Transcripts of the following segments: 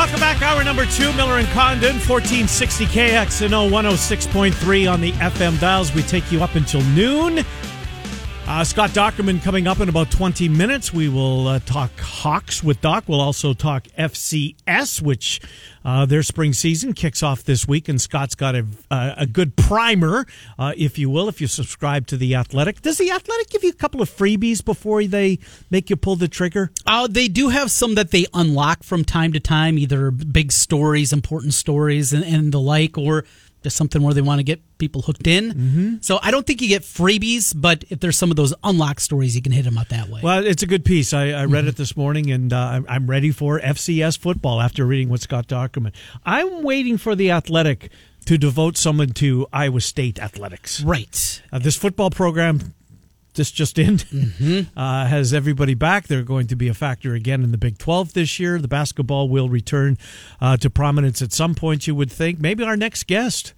Welcome back. Hour number two, Miller and Condon, 1460 KXNO 106.3 on the FM dials. We take you up until noon. Uh, Scott Dochterman coming up in about 20 minutes. We will uh, talk Hawks with Doc. We'll also talk FCS, which uh, their spring season kicks off this week, and Scott's got a, a good primer, uh, if you will, if you subscribe to The Athletic. Does The Athletic give you a couple of freebies before they make you pull the trigger? Uh, they do have some that they unlock from time to time, either big stories, important stories, and, and the like, or just something where they want to get people hooked in. Mm-hmm. So I don't think you get freebies, but if there's some of those unlock stories, you can hit them up that way. Well, it's a good piece. I, I read mm-hmm. it this morning, and uh, I'm ready for FCS football after reading what Scott Dochterman. I'm waiting for the Athletic to devote someone to Iowa State athletics. Right. Uh, this football program this just in mm-hmm. uh, has everybody back. They're going to be a factor again in the Big 12 this year. The basketball will return uh, to prominence at some point, you would think. Maybe our next guest.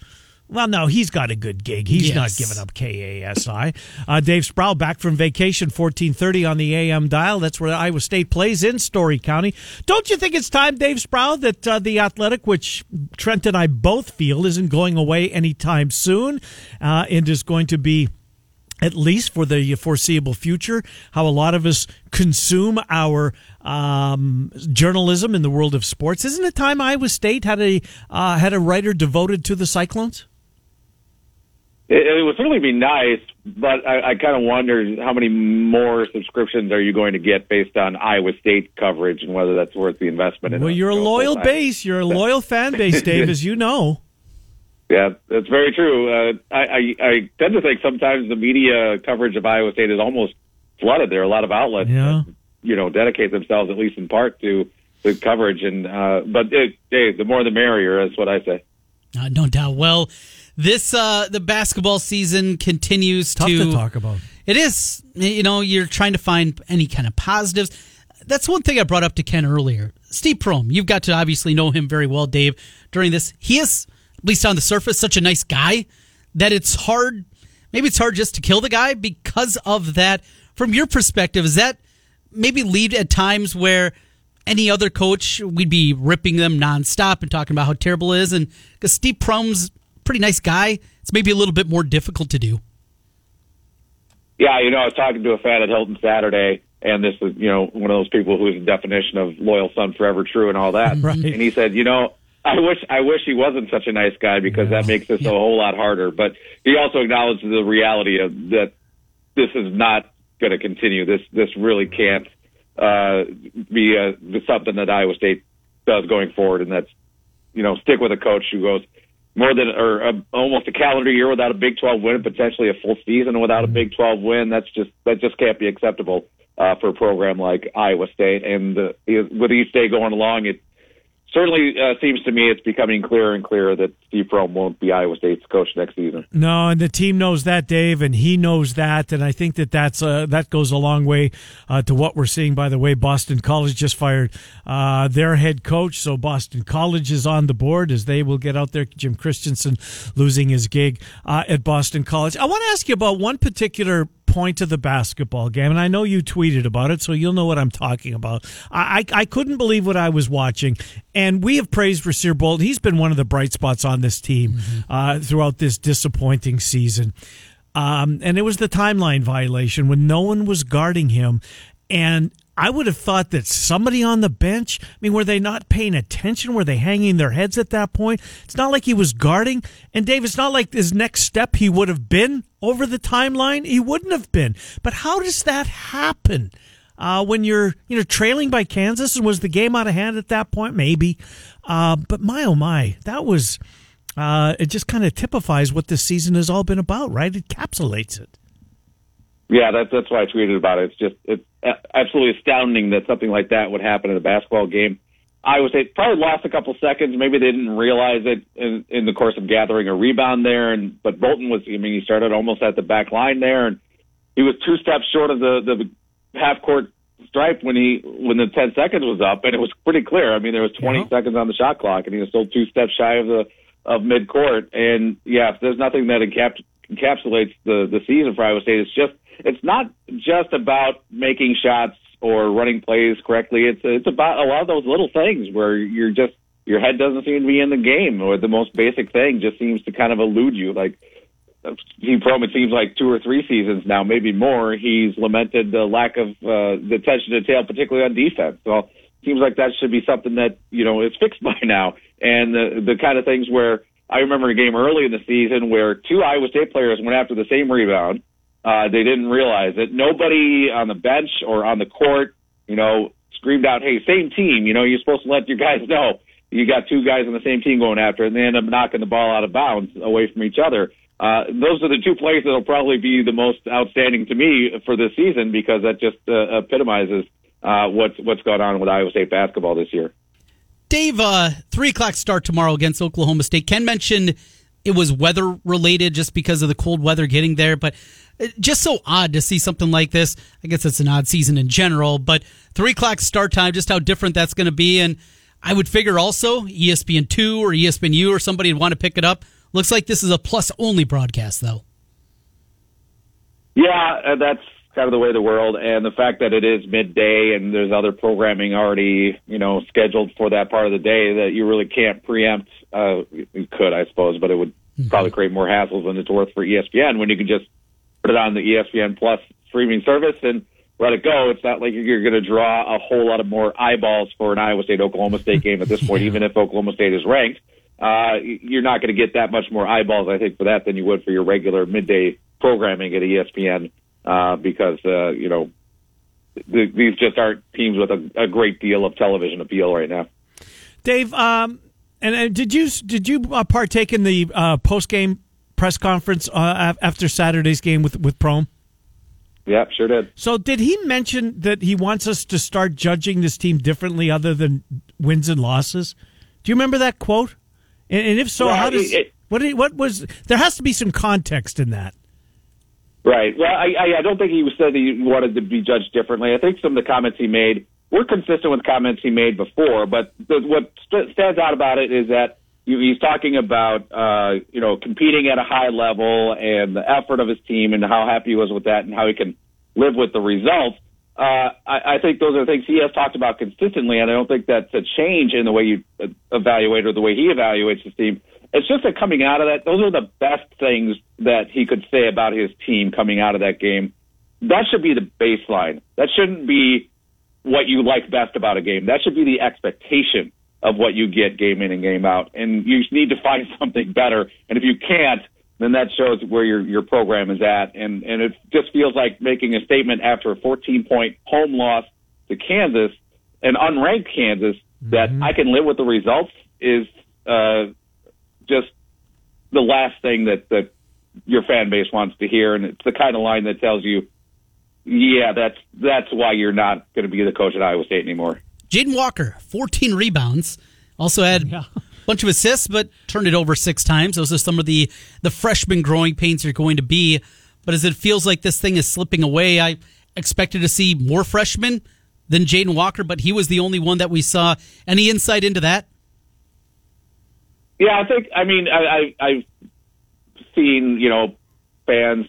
Well, no, he's got a good gig. He's yes. not giving up KASI. Uh, Dave Sprau back from vacation, 1430 on the AM dial. That's where Iowa State plays in Story County. Don't you think it's time, Dave Sprau, that uh, the Athletic, which Trent and I both feel isn't going away anytime soon uh, and is going to be – at least for the foreseeable future, how a lot of us consume our um, journalism in the world of sports. Isn't it time Iowa State had a uh, had a writer devoted to the Cyclones? It, it would certainly be nice, but I, I kind of wonder how many more subscriptions are you going to get based on Iowa State coverage and whether that's worth the investment. Well, you're a loyal base. You're a loyal fan base, Dave, as you know. Yeah, that's very true. Uh, I, I, I tend to think sometimes the media coverage of Iowa State is almost flooded. There are a lot of outlets yeah. that, you know, dedicate themselves at least in part to the coverage. And uh, but it, hey, the more the merrier. That's what I say. Uh, no doubt. Well, this uh, the basketball season continues Tough to, to talk about. It is. You know, you're trying to find any kind of positives. That's one thing I brought up to Ken earlier. Steve Prohm, you've got to obviously know him very well, Dave. During this, he is at least on the surface, such a nice guy that it's hard. Maybe it's hard just to kill the guy because of that. From your perspective, is that maybe lead at times where any other coach we'd be ripping them nonstop and talking about how terrible it is, and because Steve Prohm's pretty nice guy, it's maybe a little bit more difficult to do. Yeah, you know, I was talking to a fan at Hilton Saturday, and this is, you know, one of those people who's the definition of loyal son forever true and all that. Right. And he said, you know, I wish I wish he wasn't such a nice guy because yeah. that makes this yeah. a whole lot harder. But he also acknowledges the reality of that this is not going to continue. This this really can't uh, be a, something that Iowa State does going forward, and that's you know stick with a coach who goes more than or a, almost a calendar year without a Big 12 win, potentially a full season without a mm-hmm. Big 12 win. That's just that just can't be acceptable uh, for a program like Iowa State. And uh, with each day going along, it certainly uh, seems to me it's becoming clearer and clearer that Steve Prohm won't be Iowa State's coach next season. No, and the team knows that, Dave, and he knows that, and I think that that's uh, that goes a long way uh, to what we're seeing. By the way, Boston College just fired uh, their head coach, so Boston College is on the board as they will get out there. Jim Christensen losing his gig uh, at Boston College. I want to ask you about one particular point of the basketball game, and I know you tweeted about it, so you'll know what I'm talking about. I, I, I couldn't believe what I was watching, and we have praised Rasir Bolton. He's been one of the bright spots on this team mm-hmm. uh, throughout this disappointing season. Um, and it was the timeline violation when no one was guarding him. And I would have thought that somebody on the bench, I mean, were they not paying attention? Were they hanging their heads at that point? It's not like he was guarding. And Dave, it's not like his next step he would have been over the timeline. He wouldn't have been. But how does that happen? Uh, when you're, you know, trailing by Kansas and was the game out of hand at that point? Maybe. Uh, but my, oh my, that was, uh, it just kind of typifies what this season has all been about, right? It encapsulates it. Yeah, that's that's why I tweeted about it. It's just it's absolutely astounding that something like that would happen in a basketball game. I would say probably lost a couple seconds. Maybe they didn't realize it in, in the course of gathering a rebound there. And but Bolton was, I mean, he started almost at the back line there, and he was two steps short of the the half court stripe when he when the ten seconds was up, and it was pretty clear. I mean, there was 20 yeah. seconds on the shot clock, and he was still two steps shy of the of mid court. And yeah, there's nothing that encaps, encapsulates the the season for Iowa State. It's just it's not just about making shots or running plays correctly. It's it's about a lot of those little things where you're just your head doesn't seem to be in the game, or the most basic thing just seems to kind of elude you. Like Steve Prohm, it seems like two or three seasons now, maybe more. He's lamented the lack of uh, the attention to detail, particularly on defense. So seems like that should be something that you know is fixed by now. And the the kind of things where I remember a game early in the season where two Iowa State players went after the same rebound uh, they didn't realize it. Nobody on the bench or on the court, you know, screamed out, "Hey, same team!" You know, you're supposed to let your guys know you got two guys on the same team going after, it, and they end up knocking the ball out of bounds away from each other. Uh, those are the two plays that'll probably be the most outstanding to me for this season because that just uh, epitomizes uh, what's what's going on with Iowa State basketball this year. Dave, uh, three o'clock start tomorrow against Oklahoma State. Ken mentioned it was weather related just because of the cold weather getting there, but just so odd to see something like this. I guess it's an odd season in general, but three o'clock start time, just how different that's going to be. And I would figure also ESPN two or ESPN U or somebody would want to pick it up. Looks like this is a plus only broadcast though. Yeah, uh, that's kind of the way of the world, and the fact that it is midday and there's other programming already, you know, scheduled for that part of the day that you really can't preempt. Uh, you could, I suppose, but it would mm-hmm. probably create more hassles than it's worth for ESPN when you can just put it on the ESPN Plus streaming service and let it go. It's not like you're going to draw a whole lot of more eyeballs for an Iowa State Oklahoma State game at this point, even if Oklahoma State is ranked. Uh, you're not going to get that much more eyeballs, I think, for that than you would for your regular midday programming at ESPN uh, because uh, you know th- these just aren't teams with a, a, great deal of television appeal right now. Dave, um, and, and, did you did you uh, partake in the uh, post game press conference uh, after Saturday's game with with Prohm? Yeah, sure did. So, did he mention that he wants us to start judging this team differently, other than wins and losses? Do you remember that quote? And, and if so, well, how does it, what? Did, what was? There has to be some context in that. Right. Well, I, I don't think he said he wanted to be judged differently. I think some of the comments he made were consistent with comments he made before. But the, what st- stands out about it is that he's talking about uh, you know competing at a high level and the effort of his team and how happy he was with that and how he can live with the results. Uh, I, I think those are things he has talked about consistently, and I don't think that's a change in the way you evaluate or the way he evaluates his team. It's just that coming out of that, those are the best things that he could say about his team coming out of that game. That should be the baseline. That shouldn't be what you like best about a game. That should be the expectation of what you get game in and game out. And you need to find something better. And if you can't, then that shows where your your program is at. And and it just feels like making a statement after a 14 point home loss to Kansas, an unranked Kansas, that mm-hmm. I can live with the results is uh, just the last thing that that your fan base wants to hear. And it's the kind of line that tells you, yeah, that's that's why you're not going to be the coach at Iowa State anymore. Jaden Walker, 14 rebounds. Also had yeah. a bunch of assists, but turned it over six times. Those are some of the, the freshman growing pains are going to be. But as it feels like this thing is slipping away, I expected to see more freshmen than Jaden Walker, but he was the only one that we saw. Any insight into that? Yeah, I think. I mean, I, I I've seen you know fans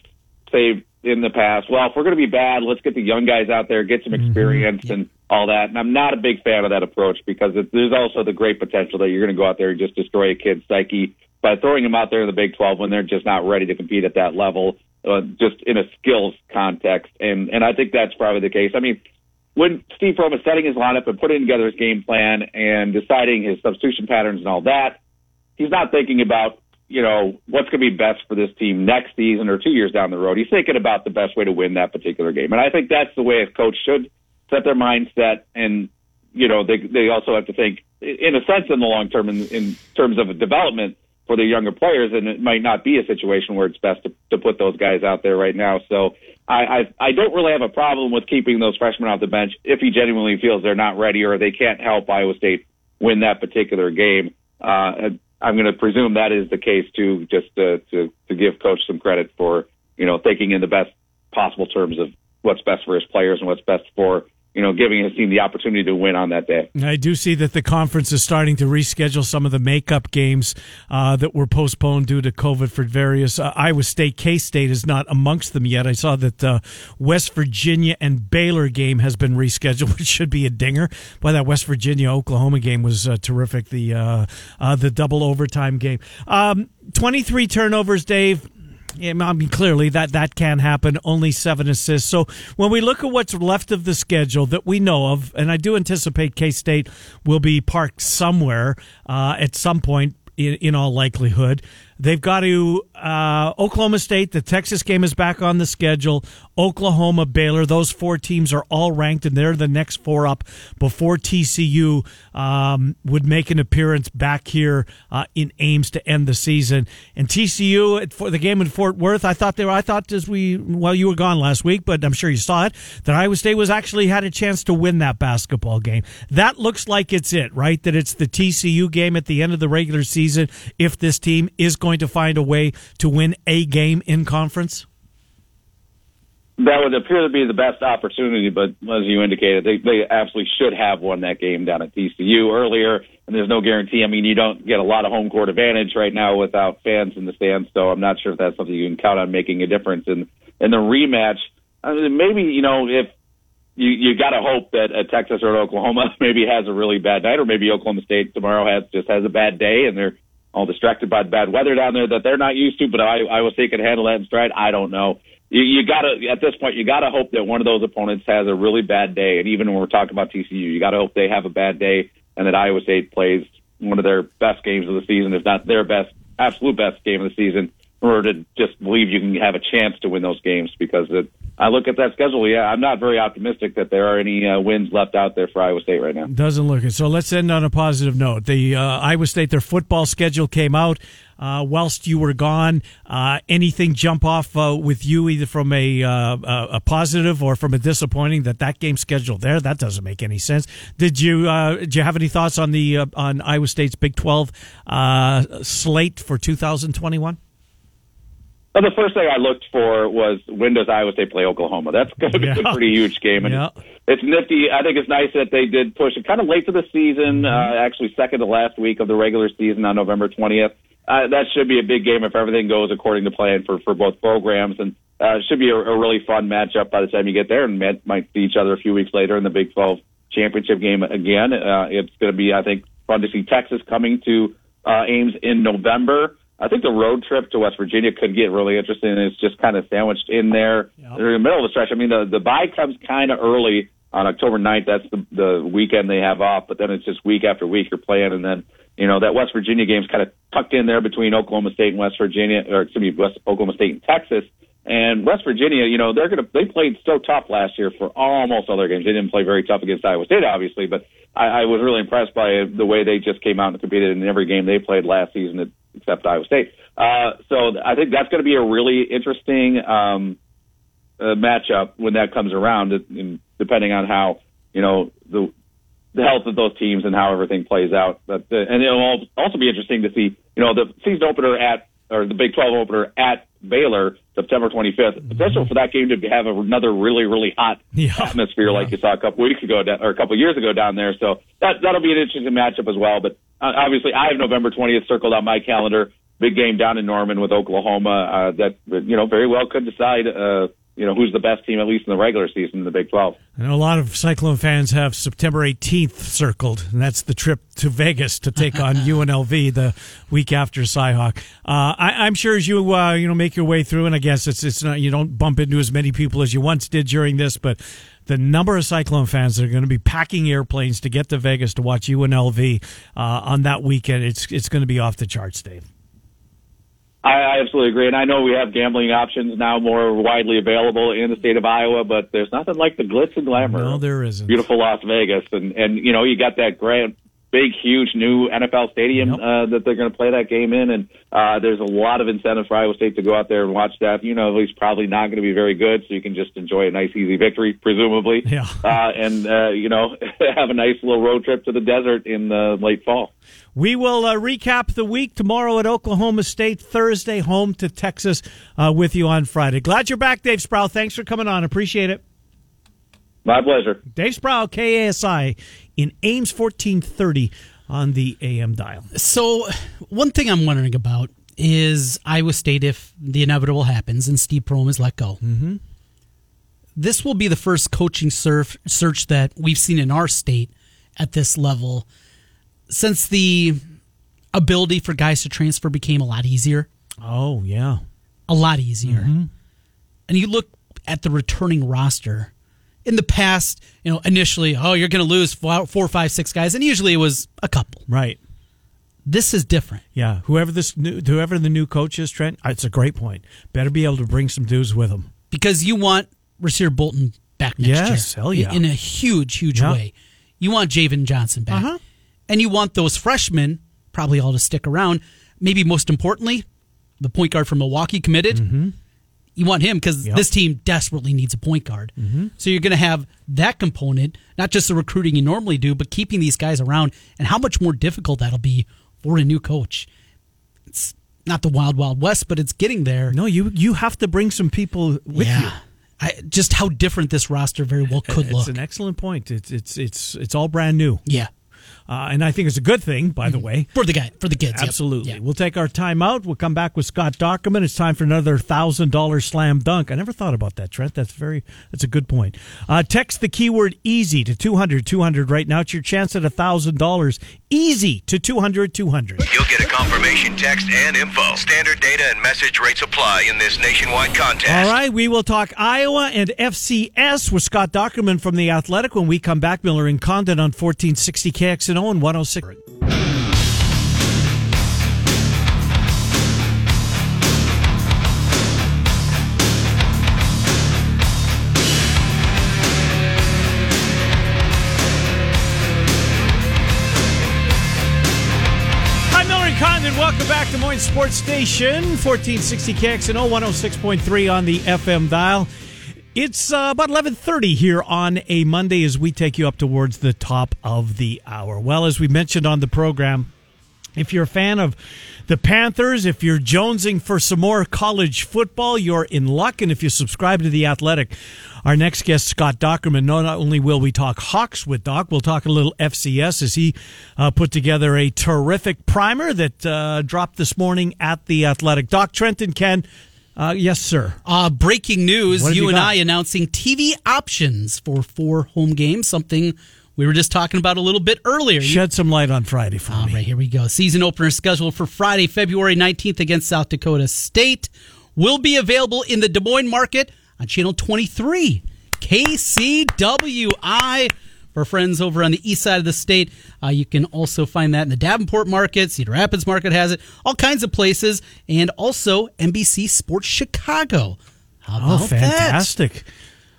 say in the past, well, if we're going to be bad, let's get the young guys out there, get some mm-hmm. experience, mm-hmm. and all that. And I'm not a big fan of that approach because it, there's also the great potential that you're going to go out there and just destroy a kid's psyche by throwing them out there in the Big 12 when they're just not ready to compete at that level, uh, just in a skills context. And and I think that's probably the case. I mean, when Steve Prohm is setting his lineup and putting together his game plan and deciding his substitution patterns and all that, he's not thinking about you know what's going to be best for this team next season or two years down the road. He's thinking about the best way to win that particular game, and I think that's the way a coach should set their mindset and you know they they also have to think in a sense in the long term in, in terms of development for the younger players, and it might not be a situation where it's best to, to put those guys out there right now. So I, I I don't really have a problem with keeping those freshmen off the bench if he genuinely feels they're not ready or they can't help Iowa State win that particular game. Uh, I'm going to presume that is the case too, just to, to to give coach some credit for you know thinking in the best possible terms of what's best for his players and what's best for you know, giving his team the opportunity to win on that day. I do see that the conference is starting to reschedule some of the makeup games uh, that were postponed due to COVID for various. Uh, Iowa State, K State is not amongst them yet. I saw that uh, West Virginia and Baylor game has been rescheduled, which should be a dinger. But that West Virginia Oklahoma game was uh, terrific. The uh, uh, the double overtime game. Um, 23 turnovers, Dave. I mean, clearly that that can happen. Only seven assists. So when we look at what's left of the schedule that we know of, and I do anticipate K State will be parked somewhere uh, at some point in, in all likelihood. They've got to uh, Oklahoma State. The Texas game is back on the schedule. Oklahoma, Baylor. Those four teams are all ranked, and they're the next four up before TCU um, would make an appearance back here uh, in Ames to end the season. And TCU for the game in Fort Worth, I thought they were. I thought as we well, you were gone last week, but I'm sure you saw it that Iowa State was actually had a chance to win that basketball game. That looks like it's it, right? That it's the TCU game at the end of the regular season. If this team is going to find a way to win a game in conference? That would appear to be the best opportunity, but as you indicated, they, they absolutely should have won that game down at TCU earlier, and there's no guarantee. I mean, you don't get a lot of home court advantage right now without fans in the stands, so I'm not sure if that's something you can count on making a difference in in the rematch. I mean, maybe you know if you you got to hope that a Texas or Oklahoma maybe has a really bad night, or maybe Oklahoma State tomorrow has just has a bad day and they're all distracted by the bad weather down there that they're not used to. But I Iowa State can handle that in stride. I don't know. You, you got to at this point you got to hope that one of those opponents has a really bad day. And even when we're talking about TCU, you got to hope they have a bad day and that Iowa State plays one of their best games of the season, if not their best, absolute best game of the season, in order to just believe you can have a chance to win those games because it, I look at that schedule. Yeah, I'm not very optimistic that there are any uh, wins left out there for Iowa State right now. Doesn't look it. So let's end on a positive note. The uh, Iowa State their football schedule came out uh, whilst you were gone. Uh, anything jump off uh, with you either from a uh, a positive or from a disappointing that that game scheduled there? That doesn't make any sense. Did you did you have any thoughts on the on Iowa State's Big Twelve slate for 2021? Well, the first thing I looked for was when does Iowa State play Oklahoma? That's going to be yeah. a pretty huge game, and yeah. it's nifty. I think it's nice that they did push it kind of late to the season, mm-hmm. uh, actually second to last week of the regular season on November twentieth. Uh, that should be a big game if everything goes according to plan for for both programs, and uh, it should be a, a really fun matchup by the time you get there, and might, might see each other a few weeks later in the Big Twelve championship game again. Uh, it's going to be, I think, fun to see Texas coming to uh, Ames in November. I think the road trip to West Virginia could get really interesting. It's just kind of sandwiched in there yep. in the middle of the stretch. I mean, the the bye comes kind of early on October 9th. That's the the weekend they have off, but then it's just week after week you're playing, and then you know that West Virginia game's kind of tucked in there between Oklahoma State and West Virginia, or excuse me, West Oklahoma State and Texas. And West Virginia, you know, they're gonna they played so tough last year for almost all their games. They didn't play very tough against Iowa State, obviously, but I, I was really impressed by the way they just came out and competed in every game they played last season, except Iowa State. Uh, so I think that's going to be a really interesting um, uh, matchup when that comes around, and depending on how you know the the health of those teams and how everything plays out. But uh, and it'll also be interesting to see you know the season opener at or the Big 12 opener at Baylor September 25th. Mm-hmm. Potential for that game to have another really really hot yeah. atmosphere yeah. like you saw a couple weeks ago or a couple years ago down there. So that that'll be an interesting matchup as well. But uh, obviously, I have November 20th circled on my calendar big game down in Norman with Oklahoma uh, that you know very well could decide uh, you know who's the best team at least in the regular season in the Big 12. I know a lot of Cyclone fans have September 18th circled, and that's the trip to Vegas to take on UNLV the week after Cyhawk. Uh, I, am sure as you uh, you know make your way through, and I guess it's it's not you don't bump into as many people as you once did during this, but the number of Cyclone fans that are going to be packing airplanes to get to Vegas to watch UNLV uh, on that weekend, it's it's going to be off the charts, Dave. I, I absolutely agree, and I know we have gambling options now more widely available in the state of Iowa, but there's nothing like the glitz and glamour. No, there isn't. Beautiful Las Vegas, and and you know you got that grand big, huge new NFL stadium uh, that they're going to play that game in, and uh, there's a lot of incentive for Iowa State to go out there and watch that. You know, he's probably not going to be very good, so you can just enjoy a nice, easy victory, presumably, Yeah. uh, and uh, you know, have a nice little road trip to the desert in the late fall. We will uh, recap the week tomorrow at Oklahoma State, Thursday home to Texas uh, with you on Friday. Glad you're back, Dave Sprau. Thanks for coming on. Appreciate it. My pleasure. Dave Sprau, KASI in Ames 1430 on the AM dial. So, one thing I'm wondering about is Iowa State if the inevitable happens and Steve Prohm is let go. Mm-hmm. This will be the first coaching surf, search that we've seen in our state at this level since the ability for guys to transfer became a lot easier. Oh, yeah. a lot easier. And you look at the returning roster. In the past, you know, initially, oh, you're going to lose four, four, five, six guys, and usually it was a couple. Right. This is different. Yeah. Whoever this new, whoever the new coach is, Trent, uh, it's a great point. Better be able to bring some dudes with him. because you want Rasir Bolton back next Yes, year. hell yeah. In a huge, huge Yeah. way. You want Javan Johnson back. Uh-huh. And you want those freshmen probably all to stick around. Maybe most importantly, the point guard from Milwaukee committed. You want him because Mm-hmm. Yep. Mm-hmm. this team desperately needs a point guard. So you're going to have that component, not just the recruiting you normally do, but keeping these guys around and how much more difficult that'll be for a new coach. It's not the wild, wild west, but it's getting there. No, you you have to bring some people with you. I, just how different this roster very well could it's look. It's an excellent point. It's it's it's it's all brand new, yeah, uh, and I think it's a good thing. By the way, for the guy, for the kids. yep. Absolutely. Yeah. We'll take our time out. We'll come back with Scott Dochterman. It's time for another thousand dollar slam dunk. I never thought about that, Trent. That's very that's a good point. Uh, text the keyword easy to 200 200 right now. It's your chance at a thousand dollars. Easy to 200 200. You'll get a confirmation text and info. Standard data and message rates apply in this nationwide contest. All right, we will talk Iowa and FCS with Scott Dochterman from The Athletic when we come back. Miller and Condon on 1460 KXNO 106. Miller and Condon. Welcome back to Moines Sports Station, 1460 KXNO, 106.3 on the FM dial. It's uh, about 11.30 here on a Monday as we take you up towards the top of the hour. Well, as we mentioned on the program, if you're a fan of the Panthers, if you're jonesing for some more college football, you're in luck. And if you subscribe to The Athletic, our next guest, Scott Dochterman, not only will we talk Hawks with Doc, we'll talk a little FCS as he uh, put together a terrific primer that uh, dropped this morning at The Athletic. Doc Trenton, Ken, uh, yes, sir. Uh, breaking news: You you and? I announcing TV options for four home games. Something we were just talking about a little bit earlier. Shed some light on Friday for All me. right, here we go. Season opener scheduled for Friday, February 19th against South Dakota State. Will be available in the Des Moines market on channel 23. KCWI. For friends over on the east side of the state, uh, you can also find that in the Davenport market, Cedar Rapids market has it, all kinds of places, and also NBC Sports Chicago. How Oh, about that? fantastic.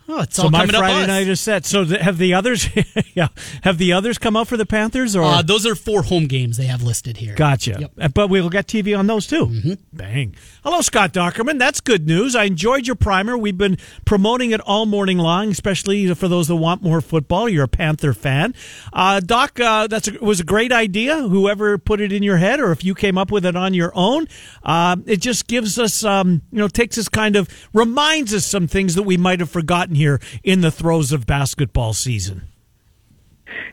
Oh, it's So all my Friday up night is set. So th- have the others? yeah, have the others come out for the Panthers? Or Uh, those are four home games they have listed here. gotcha. Yep. Uh, But we'll get TV on those too. Bang! Hello, Scott Dochterman. That's good news. I enjoyed your primer. We've been promoting it all morning long, especially for those that want more football. You're a Panther fan, uh, Doc. Uh, was a great idea. Whoever put it in your head, or if you came up with it on your own, uh, it just gives us, um, you know, takes us kind of reminds us some things that we might have forgotten here in the throes of basketball season.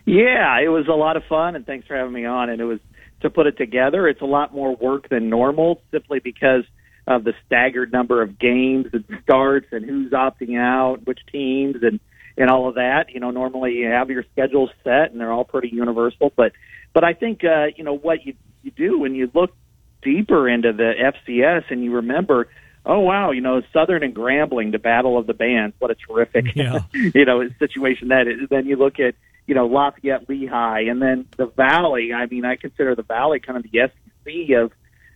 Yeah, it was a lot of fun, and thanks for having me on. And it was to put it together. It's a lot more work than normal, simply because of the staggered number of games and starts, and who's opting out, which teams, and and all of that. You know, normally you have your schedules set, and they're all pretty universal. But but I think uh, you know what you you do when you look deeper into the FCS, and you remember. Oh wow! You know Southern and Grambling, the battle of the bands. What a terrific, Yeah. you know, situation that is. Then you look at you know Lafayette Lehigh, and then the Valley. I mean, I consider the Valley kind of the SEC of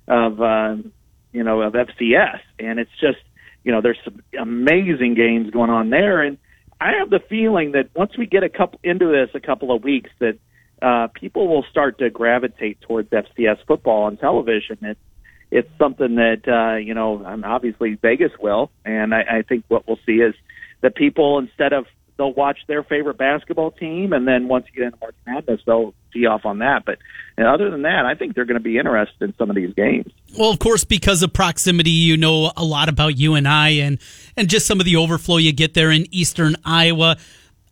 of uh, you know of FCS, and it's just you know there's some amazing games going on there, and I have the feeling that once we get a couple into this a couple of weeks that uh, people will start to gravitate towards FCS football on television. It's it's something that uh, you know, obviously Vegas will, and I, I think what we'll see is that people instead of they'll watch their favorite basketball team, and then once you get into March Madness, they'll tee off on that. But other than that, I think they're going to be interested in some of these games. Well, of course, because of proximity, you know a lot about you and I, and and just some of the overflow you get there in Eastern Iowa.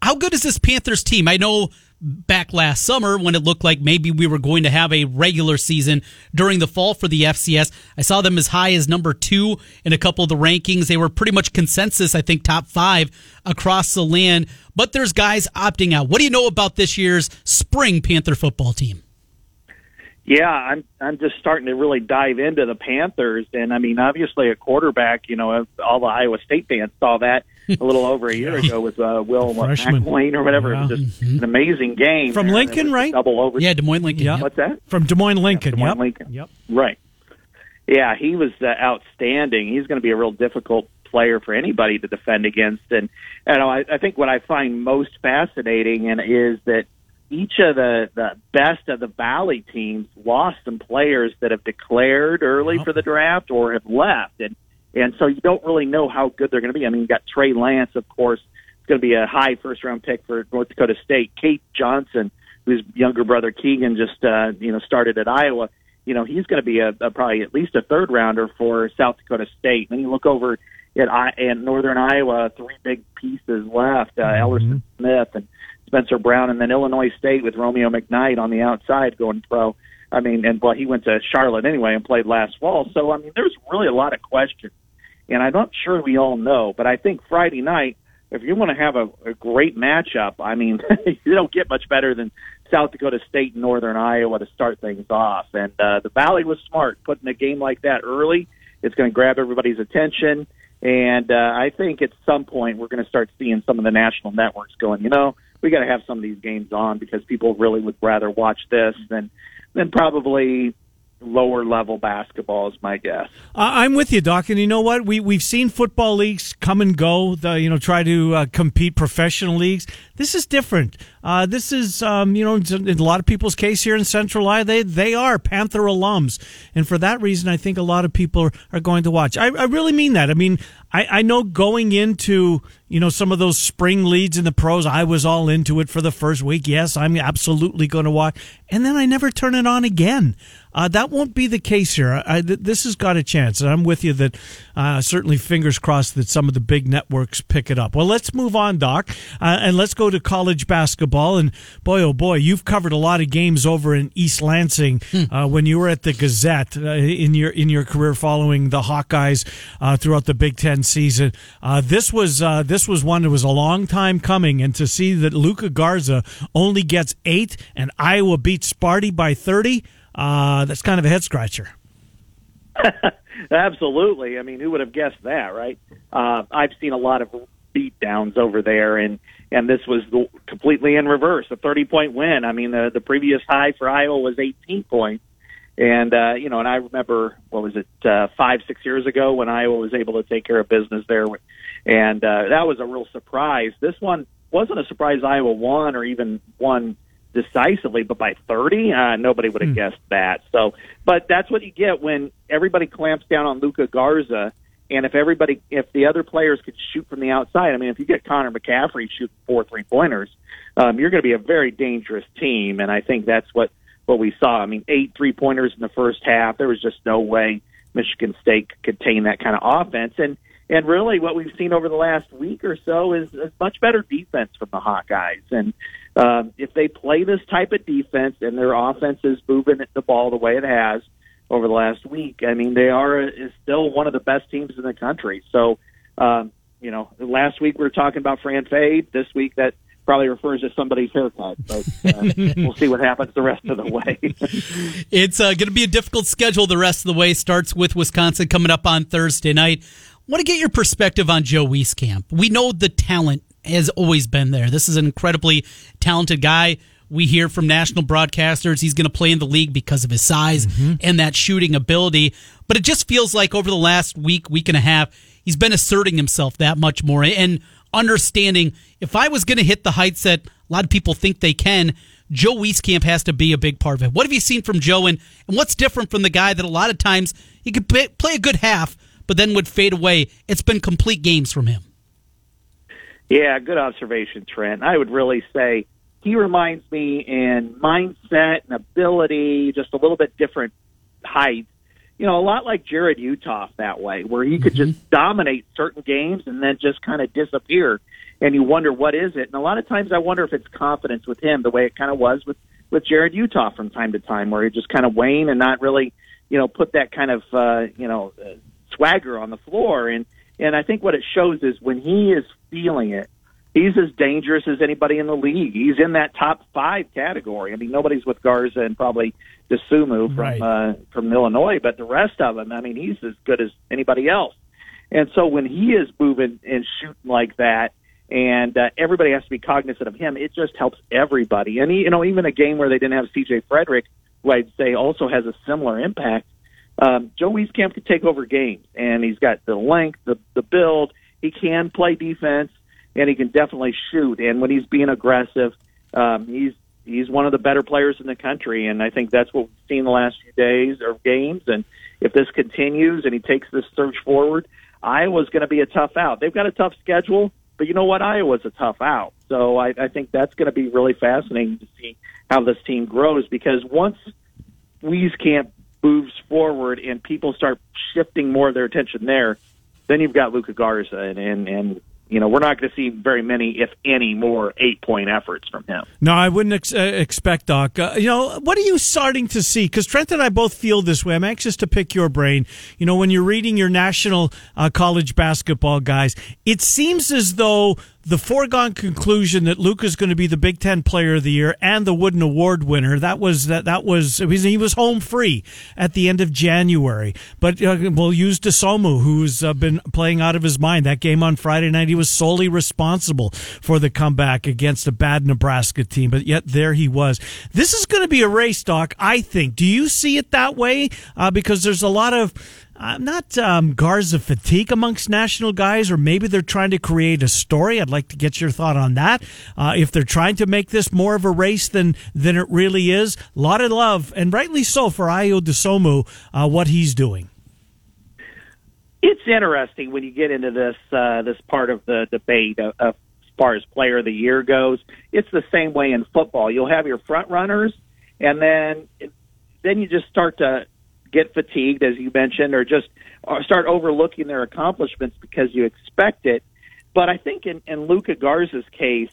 How good is this Panthers team? I know back last summer when it looked like maybe we were going to have a regular season during the fall for the FCS. I saw them as high as number two in a couple of the rankings. They were pretty much consensus, I think, top five across the land. But there's guys opting out. What do you know about this year's spring Panther football team? Yeah, I'm I'm just starting to really dive into the Panthers, and I mean, obviously, a quarterback. You know, all the Iowa State fans saw that a little over a year ago with uh, Will McElvain or whatever. Yeah. It was just an amazing game From. Lincoln, right? Double over. Yeah, Des Moines Lincoln. Yeah. What's that? From Des Moines, Lincoln. Des Moines yep. Lincoln. Yep. Right. Yeah, he was uh, outstanding. He's going to be a real difficult player for anybody to defend against. And you know, I, I think what I find most fascinating and is that each of the the best of the Valley teams lost some players that have declared early Yep. for the draft or have left, and and so you don't really know how good they're going to be. I mean, you got Trey Lance, of course, it's going to be a high first round pick for North Dakota State. Cade Johnson, whose younger brother Keegan just uh, you know started at Iowa you know, he's going to be a, a probably at least a third rounder for South Dakota State. Then you look over at I in Northern Iowa, three big pieces left: uh, Ellerson Smith and Spencer Brown, and then Illinois State with Romeo McKnight on the outside going pro. I mean, and well, he went to Charlotte anyway and played last fall. So I mean, there's really a lot of questions, and I'm not sure we all know. But I think Friday night, if you want to have a, a great matchup, I mean, you don't get much better than South Dakota State and Northern Iowa to start things off. And uh, the Valley was smart putting a game like that early. It's going to grab everybody's attention. And uh, I think at some point we're going to start seeing some of the national networks going, you know, we got to have some of these games on because people really would rather watch this than than probably lower level basketball is my guess. I'm with you, Doc. And you know what? We we've seen football leagues come and go. The, you know, try to uh, compete professional leagues. This is different. Uh, this is, um, you know, in a lot of people's case here in Central Iowa, they they are Panther alums, and for that reason, I think a lot of people are, are going to watch. I, I really mean that. I mean, I, I know going into you know some of those spring leads in the pros, I was all into it for the first week. Yes, I'm absolutely going to watch, and then I never turn it on again. Uh, that won't be the case here. I, th- this has got a chance, and I'm with you that uh, certainly fingers crossed that some of the big networks pick it up. Well, let's move on, Doc, uh, and let's go to college basketball. And boy, oh boy, you've covered a lot of games over in East Lansing uh, when you were at the Gazette uh, in your in your career following the Hawkeyes uh, throughout the Big Ten season. Uh, this was uh, this was one that was a long time coming, and to see that Luka Garza only gets eight and Iowa beats Sparty by thirty. Uh, that's kind of a head scratcher. Absolutely. I mean, who would have guessed that, right? Uh, I've seen a lot of beat downs over there, and and this was the, completely in reverse, a 30 point win. I mean, the the previous high for Iowa was 18 points, and uh, you know, and I remember what was it uh, five six years ago when Iowa was able to take care of business there, and uh, that was a real surprise. This one wasn't a surprise. Iowa won or even won decisively, but by 30, uh, nobody would have guessed that. So, but that's what you get when everybody clamps down on Luka Garza. And if everybody, if the other players could shoot from the outside, I mean, if you get Connor McCaffery shooting four three pointers, um, you're going to be a very dangerous team. And I think that's what what we saw. I mean, eight three pointers in the first half. There was just no way Michigan State could contain that kind of offense. And and really, what we've seen over the last week or so is a much better defense from the Hawkeyes. And um, if they play this type of defense and their offense is moving the ball the way it has over the last week, I mean, they are is still one of the best teams in the country. So, um, you know, last week we were talking about Fran Fade. This week that probably refers to somebody's haircut, but uh, we'll see what happens the rest of the way. It's uh, going to be a difficult schedule the rest of the way. Starts with Wisconsin coming up on Thursday night. Want to get your perspective on Joe Wieskamp. We know the talent has always been there. This is an incredibly talented guy. We hear from national broadcasters he's going to play in the league because of his size and that shooting ability. But it just feels like over the last week, week and a half, he's been asserting himself that much more and understanding if I was going to hit the heights that a lot of people think they can, Joe Wieskamp has to be a big part of it. What have you seen from Joe, and, and what's different from the guy that a lot of times he could play, play a good half, but then would fade away? It's been complete games from him. Yeah, good observation, Trent. I would really say he reminds me in mindset and ability, just a little bit different height. You know, a lot like Jarrod Uthoff that way, where he could just dominate certain games and then just kind of disappear. And you wonder what is it? And a lot of times I wonder if it's confidence with him, the way it kind of was with with Jarrod Uthoff from time to time, where he just kind of wane and not really, you know, put that kind of uh, you know uh, swagger on the floor. And and I think what it shows is when he is feeling it, he's as dangerous as anybody in the league. He's in that top five category. I mean, nobody's with Garza and probably Dosunmu from Right. uh, from Illinois, but the rest of them, I mean, he's as good as anybody else. And so when he is moving and shooting like that, and uh, everybody has to be cognizant of him, it just helps everybody. And he, you know, even a game where they didn't have C.J. Fredrick, who I'd say also has a similar impact. Um, Joe Wieskamp could take over games, and he's got the length, the the build. He can play defense, and he can definitely shoot. And when he's being aggressive, um, he's he's one of the better players in the country. And I think that's what we've seen the last few days or games. And if this continues and he takes this surge forward, Iowa's going to be a tough out. They've got a tough schedule, but you know what? Iowa's a tough out. So I, I think that's going to be really fascinating to see how this team grows because once Wieskamp moves forward and people start shifting more of their attention there, then you've got Luka Garza, and and, and you know we're not going to see very many, if any, more eight point efforts from him. No, I wouldn't ex- uh, expect, Doc. Uh, you know, what are you starting to see? Because Trent and I both feel this way. I'm anxious to pick your brain. You know, when you're reading your national uh, college basketball guys, it seems as though the foregone conclusion that Luka's going to be the Big Ten Player of the Year and the Wooden Award winner that was that that was he was- home free at the end of January. But uh, we'll use Dosunmu, who's uh, been playing out of his mind. That game on Friday night, he was solely responsible for the comeback against a bad Nebraska team. But yet there he was. This is going to be a race, Doc. I think. Do you see it that way? Uh, because there's a lot of uh, not um, Garza fatigue amongst national guys, or maybe they're trying to create a story. I'd like to get your thought on that. Uh, if they're trying to make this more of a race than than it really is, a lot of love, and rightly so for Ayo Dosunmu, uh, what he's doing. It's interesting when you get into this uh, this part of the debate of as far as Player of the Year goes. It's the same way in football. You'll have your front runners, and then then you just start to get fatigued, as you mentioned, or just uh, start overlooking their accomplishments because you expect it. But I think in, in Luka Garza's case,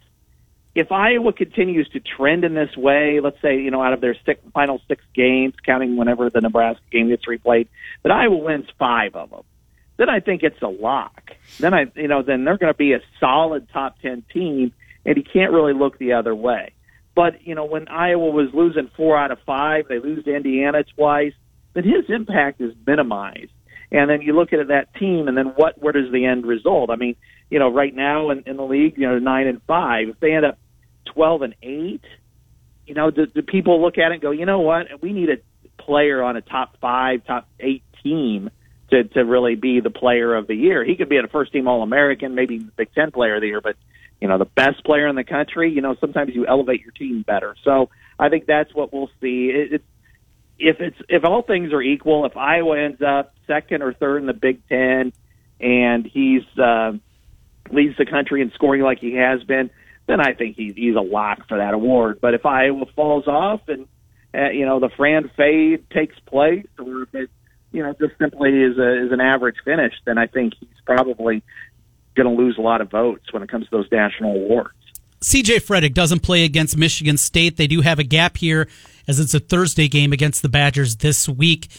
if Iowa continues to trend in this way, let's say, you know, out of their six, final six games, counting whenever the Nebraska game gets replayed, that Iowa wins five of them, then I think it's a lock. Then I, you know, then they're going to be a solid top 10 team, and he can't really look the other way. But, you know, when Iowa was losing four out of five, they lose to Indiana twice, then his impact is minimized. And then you look at that team, and then what? Where does the end result? I mean, you know, right now in, in the league, you know, nine and five. If they end up twelve and eight, you know, do, do people look at it and go, you know what? We need a player on a top five, top eight team to to really be the player of the year. He could be a first team All American, maybe Big Ten Player of the Year, but you know, the best player in the country. You know, sometimes you elevate your team better. So I think that's what we'll see. It, it's if it's if all things are equal, if Iowa ends up second or third in the Big Ten, and he's uh, leads the country in scoring like he has been, then I think he's he's a lock for that award. But if Iowa falls off and uh, you know the Fran fade takes place, or if it you know just simply is a is an average finish, then I think he's probably going to lose a lot of votes when it comes to those national awards. CJ Fredrick doesn't play against Michigan State. They do have a gap here as it's a Thursday game against the Badgers this week.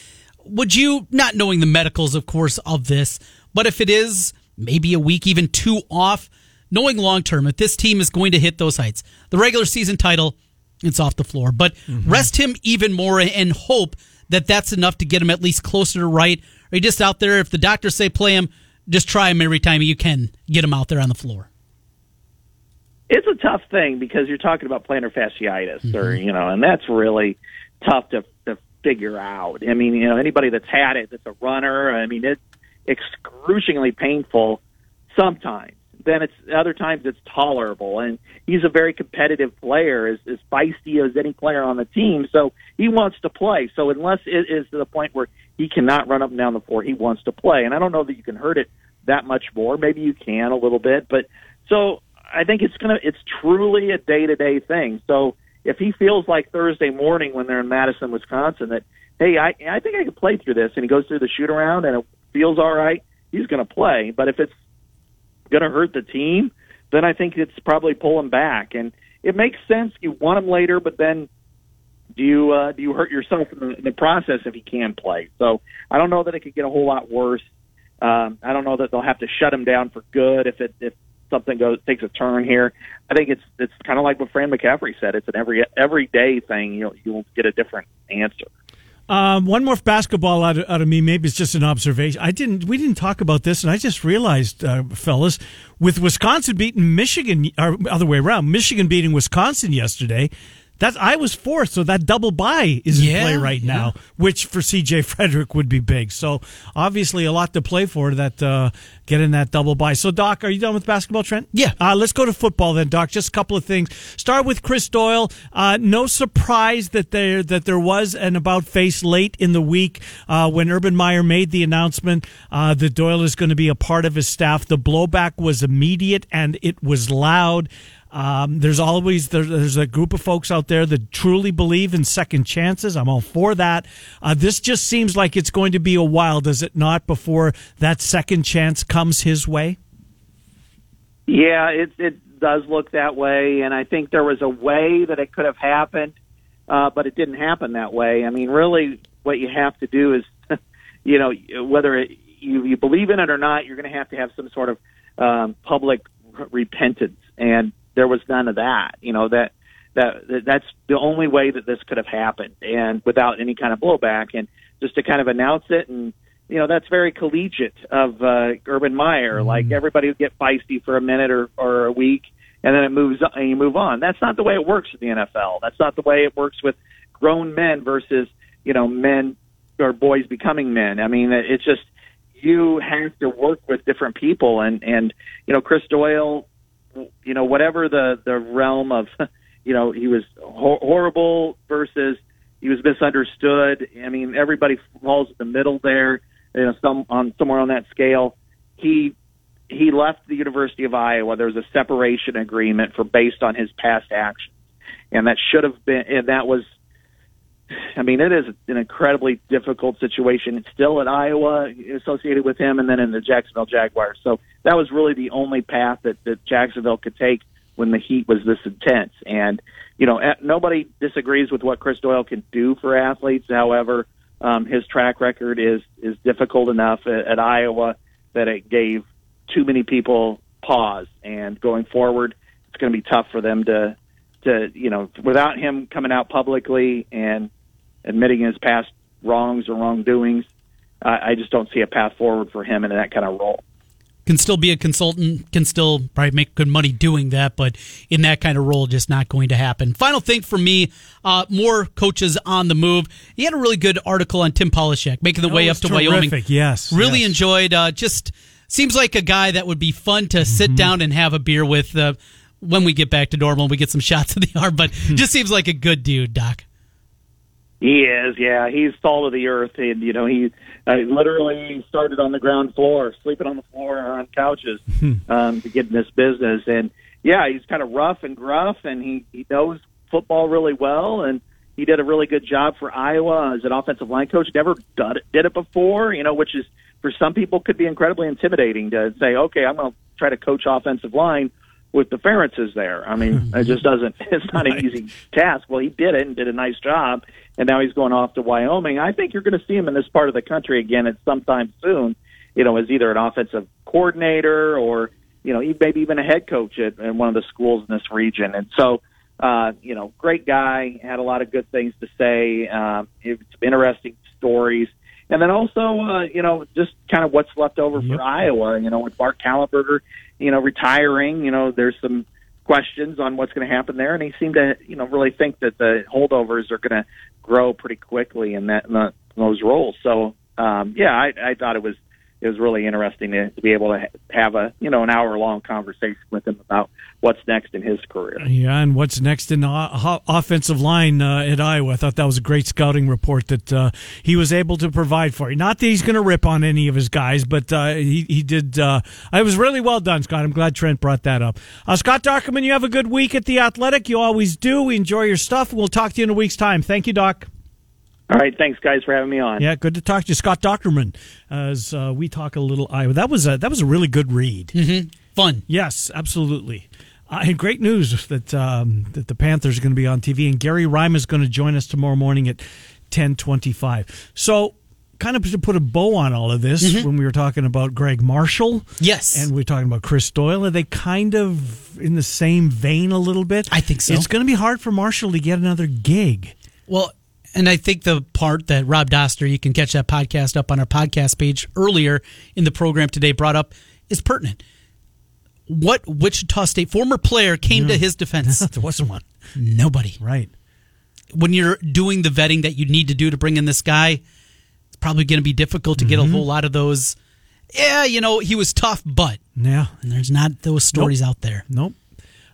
Would you, not knowing the medicals, of course, of this, but if it is maybe a week, even two off, knowing long term, if this team is going to hit those heights, the regular season title, it's off the floor. But mm-hmm. rest him even more and hope that that's enough to get him at least closer to right. Or you just out there, if the doctors say play him, just try him every time you can get him out there on the floor. It's a tough thing because you're talking about plantar fasciitis, or mm-hmm. you know, and that's really tough to to figure out. I mean, you know, anybody that's had it, that's a runner. I mean, it's excruciatingly painful sometimes. then it's other times it's tolerable. And he's a very competitive player, as, as feisty as any player on the team. So he wants to play. So unless it is to the point where he cannot run up and down the floor, he wants to play. And I don't know that you can hurt it that much more. Maybe you can a little bit, but so I think it's gonna it's truly a day to day thing. So if he feels like Thursday morning when they're in Madison, Wisconsin, that hey, I I think I can play through this, and he goes through the shoot around and it feels all right, he's to play. But if it's to hurt the team, then I think it's probably pull him back. And it makes sense. You want him later, but then do you uh, do you hurt yourself in the, in the process if he can play? So I don't know that it could get a whole lot worse. Um, I don't know that they'll have to shut him down for good if it if something goes takes a turn here. I think it's it's kind of like what Fran McCaffery said. It's an every everyday thing. You'll you'll get a different answer. Um, one more basketball out of, out of me. Maybe it's just an observation. I didn't. We didn't talk about this, and I just realized, uh, fellas, with Wisconsin beating Michigan, or other way around, Michigan beating Wisconsin yesterday. That I was fourth, so that double bye is in play right yeah. now, which for CJ Fredrick would be big. So obviously a lot to play for that uh, getting that double bye. So Doc, are you done with basketball, Trent? Yeah. Uh, let's go to football then, Doc. Just a couple of things. Start with Chris Doyle. Uh, no surprise that there that there was an about face late in the week uh, when Urban Meyer made the announcement uh, that Doyle is going to be a part of his staff. The blowback was immediate and it was loud. Um, there's always there, there's a group of folks out there that truly believe in second chances. I'm all for that. Uh, this just seems like it's going to be a while, does it not, before that second chance comes his way? Yeah, it it does look that way, and I think there was a way that it could have happened, uh, but it didn't happen that way. I mean, really, what you have to do is, you know, whether it, you you believe in it or not, you're going to have to have some sort of um, public repentance, and there was none of that. You know that that that- that's the only way that this could have happened, and without any kind of blowback, and just to kind of announce it and you know that's very collegiate of uh, Urban Meyer. Like everybody would get feisty for a minute or, or a week, and then it moves on, and you move on. That's not the way it works in the NFL. That's not the way it works with grown men versus you know men or boys becoming men. I mean, it's just you have to work with different people, and and you know Chris Doyle, you know whatever the the realm of, you know he was hor- horrible versus he was misunderstood. I mean, everybody falls in the middle there. You know, some on somewhere on that scale. He he left the University of Iowa. There was a separation agreement for based on his past actions, and that should have been. And that was, I mean, it is an incredibly difficult situation. It's still at Iowa associated with him, and then in the Jacksonville Jaguars. So that was really the only path that that Jacksonville could take when the heat was this intense. And you know, nobody disagrees with what Chris Doyle can do for athletes. However, um, his track record is is difficult enough at, at Iowa that it gave too many people pause. And going forward, it's going to be tough for them to to you know without him coming out publicly and admitting his past wrongs or wrongdoings. I I just don't see a path forward for him in that kind of role. Can still be a consultant, can still probably make good money doing that, but in that kind of role, just not going to happen. Final thing for me, uh, more coaches on the move. He had a really good article on Tim Polasek, making the That way up to Wyoming. yes, Really yes. enjoyed, uh, just seems like a guy that would be fun to sit Mm-hmm. down and have a beer with uh, when we get back to normal and we get some shots of the arm, but Hmm. just seems like a good dude, Doc. He is, yeah. He's salt of the earth, and you know he uh, literally started on the ground floor, sleeping on the floor or on couches um, to get in this business. And yeah, he's kind of rough and gruff, and he he knows football really well, and he did a really good job for Iowa as an offensive line coach. Never done it, did it before, you know, which is for some people could be incredibly intimidating to say, okay, I'm going to try to coach offensive line with the Ferentzes there. I mean, it just doesn't. It's not an easy task. Well, he did it and did a nice job, and now he's going off to Wyoming. I think you're going to see him in this part of the country again at some time soon. You know, as either an offensive coordinator or you know, maybe even a head coach at, at one of the schools in this region. And so, uh, you know, great guy, had a lot of good things to say. Um, it's interesting stories. And then also, uh, you know, just kind of what's left over for Iowa. You know, with Bart Kallenberger, you know, retiring. You know, there's some questions on what's going to happen there, and he seemed to, you know, really think that the holdovers are going to grow pretty quickly in that in, those roles. So, um, yeah, I, I thought it was it was really interesting to, be able to have a you know an hour long conversation with him about what's next in his career. Yeah, and what's next in the offensive line uh, at Iowa? I thought that was a great scouting report that uh, he was able to provide for you. Not that he's going to rip on any of his guys, but uh, he he did. Uh, it was really well done, Scott. I'm glad Trent brought that up. Uh, Scott Dochterman, you have a good week at the Athletic. You always do. We enjoy your stuff. We'll talk to you in a week's time. Thank you, Doc. All right, thanks guys for having me on. Yeah, good to talk to you, Scott Dochterman. As uh, we talk a little Iowa, that was a that was a really good read. Mm-hmm. Fun. Yes, absolutely. Uh, and great news that um, that the Panthers are going to be on TV, and Gary Rima is going to join us tomorrow morning at ten twenty-five. So, kind of to put a bow on all of this, Mm-hmm. when we were talking about Greg Marshall, Yes. and we are talking about Chris Doyle, are they kind of in the same vein a little bit? I think so. It's going to be hard for Marshall to get another gig. Well, and I think the part that Rob Doster, you can catch that podcast up on our podcast page earlier in the program today, brought up is pertinent. What Wichita State former player came to his defense? there wasn't one, Nobody. right? When you're doing the vetting that you need to do to bring in this guy, it's probably going to be difficult to get a mm-hmm. whole lot of those. Yeah, you know, he was tough, but Yeah, and there's not those stories out there. nope.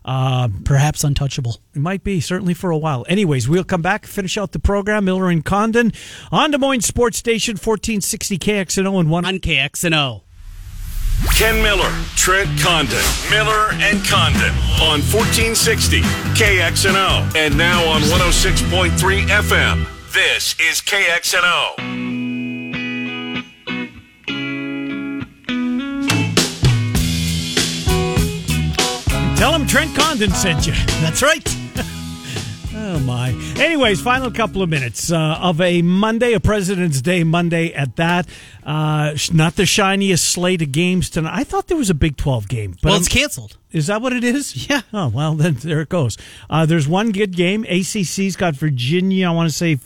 Uh, perhaps untouchable. It might be, certainly for a while. Anyways, we'll come back, finish out the program. Miller and Condon on Des Moines Sports Station, 1460 KXNO and 1. On KXNO. Ken Miller, Trent Condon, Miller and Condon on 1460 KXNO and now on 106.3 FM. This is KXNO. Tell him Trent Condon sent you. That's right. Oh, my. Anyways, final couple of minutes uh, of a Monday, a President's Day Monday at that. Uh, not the shiniest slate of games tonight. I thought there was a Big 12 game. But well, I'm- it's canceled. Is that what it is? Yeah. Oh, well, then there it goes. Uh, there's one good game. ACC's got Virginia, I want to say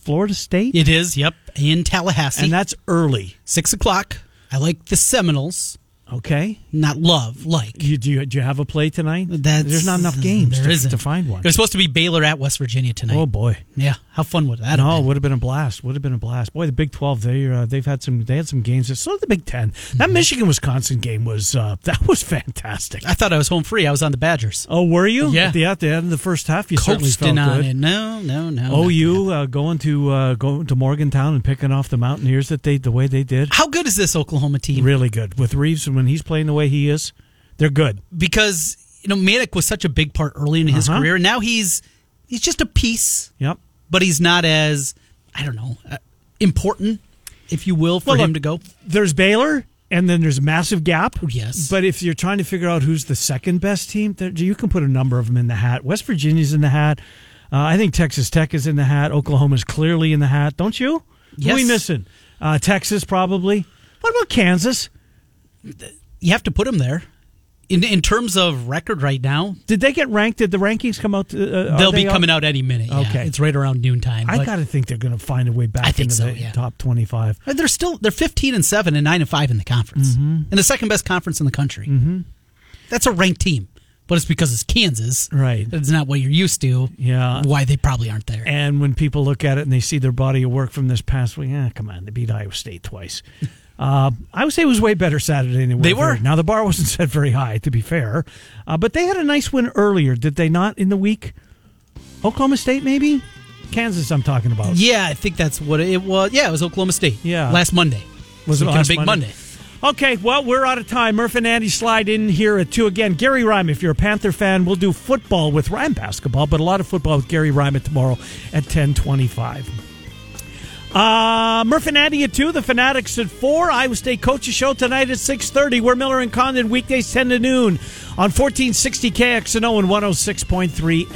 Florida State. It is, yep, in Tallahassee. And that's early. Six o'clock. I like the Seminoles. Okay. Not love, like. You, do, you, do you have a play tonight? That's, There's not enough games There to, isn't. to find one. There's supposed to be Baylor at West Virginia tonight. Oh boy! Yeah, how fun would that have No, been? would have been a blast. Would have been a blast. Boy, the Big Twelve they uh, they've had some they had some games. So did the Big 10 That Mm-hmm. Michigan Wisconsin game was uh, that was fantastic. I thought I was home free. I was on the Badgers. Oh, were you? Yeah. At the, at the end of the first half, you certainly felt Coasting on good. it. No, no, no. no. OU uh, going to uh, going to Morgantown and picking off the Mountaineers that they the way they did. How good is this Oklahoma team? Really good with Reaves when he's playing the way he is. They're good. Because you know Manek was such a big part early in his Uh-huh. career. Now he's he's just a piece, Yep. but he's not as I don't know uh, important, if you will, for Well, him look, to go. There's Baylor, and then there's a massive gap. Yes. But if you're trying to figure out who's the second best team, there, you can put a number of them in the hat. West Virginia's in the hat. Uh, I think Texas Tech is in the hat. Oklahoma's clearly in the hat, don't you? Who are we missing? Uh, Texas, probably. What about Kansas? You have to put him there. In in terms of record right now, Did they get ranked? Did the rankings come out? Uh, they'll be they coming out any minute. yeah. Okay. it's right around noontime. I got to think they're going to find a way back I think into so, the yeah. top 25. Uh, They're still they're fifteen and seven and nine and five in the conference, Mm-hmm. and the second best conference in the country. Mm-hmm. That's a ranked team, but it's because it's Kansas, Right. It's not what you're used to. Yeah. why they probably aren't there. And when people look at it and they see their body of work from this past week, yeah, come on, they beat Iowa State twice. Uh, I would say it was way better Saturday than They were. Now the bar wasn't set very high, to be fair, uh, but they had a nice win earlier, did they not? In the week, Oklahoma State maybe, Kansas. I'm talking about. yeah, I think that's what it was. Yeah, it was Oklahoma State. Yeah. last Monday Was it Speaking of big Monday? Monday? Okay, well, we're out of time. Murph and Andy slide in here at two again. Gary Rima, if you're a Panther fan, we'll do football with Rima basketball, but a lot of football with Gary Rima tomorrow at 1025. Uh, Andy at 2, the Fanatics at 4, Iowa State Coaches Show tonight at 6.30. We're Miller and Condon, weekdays 10 to noon on 1460 KXNO and 106.3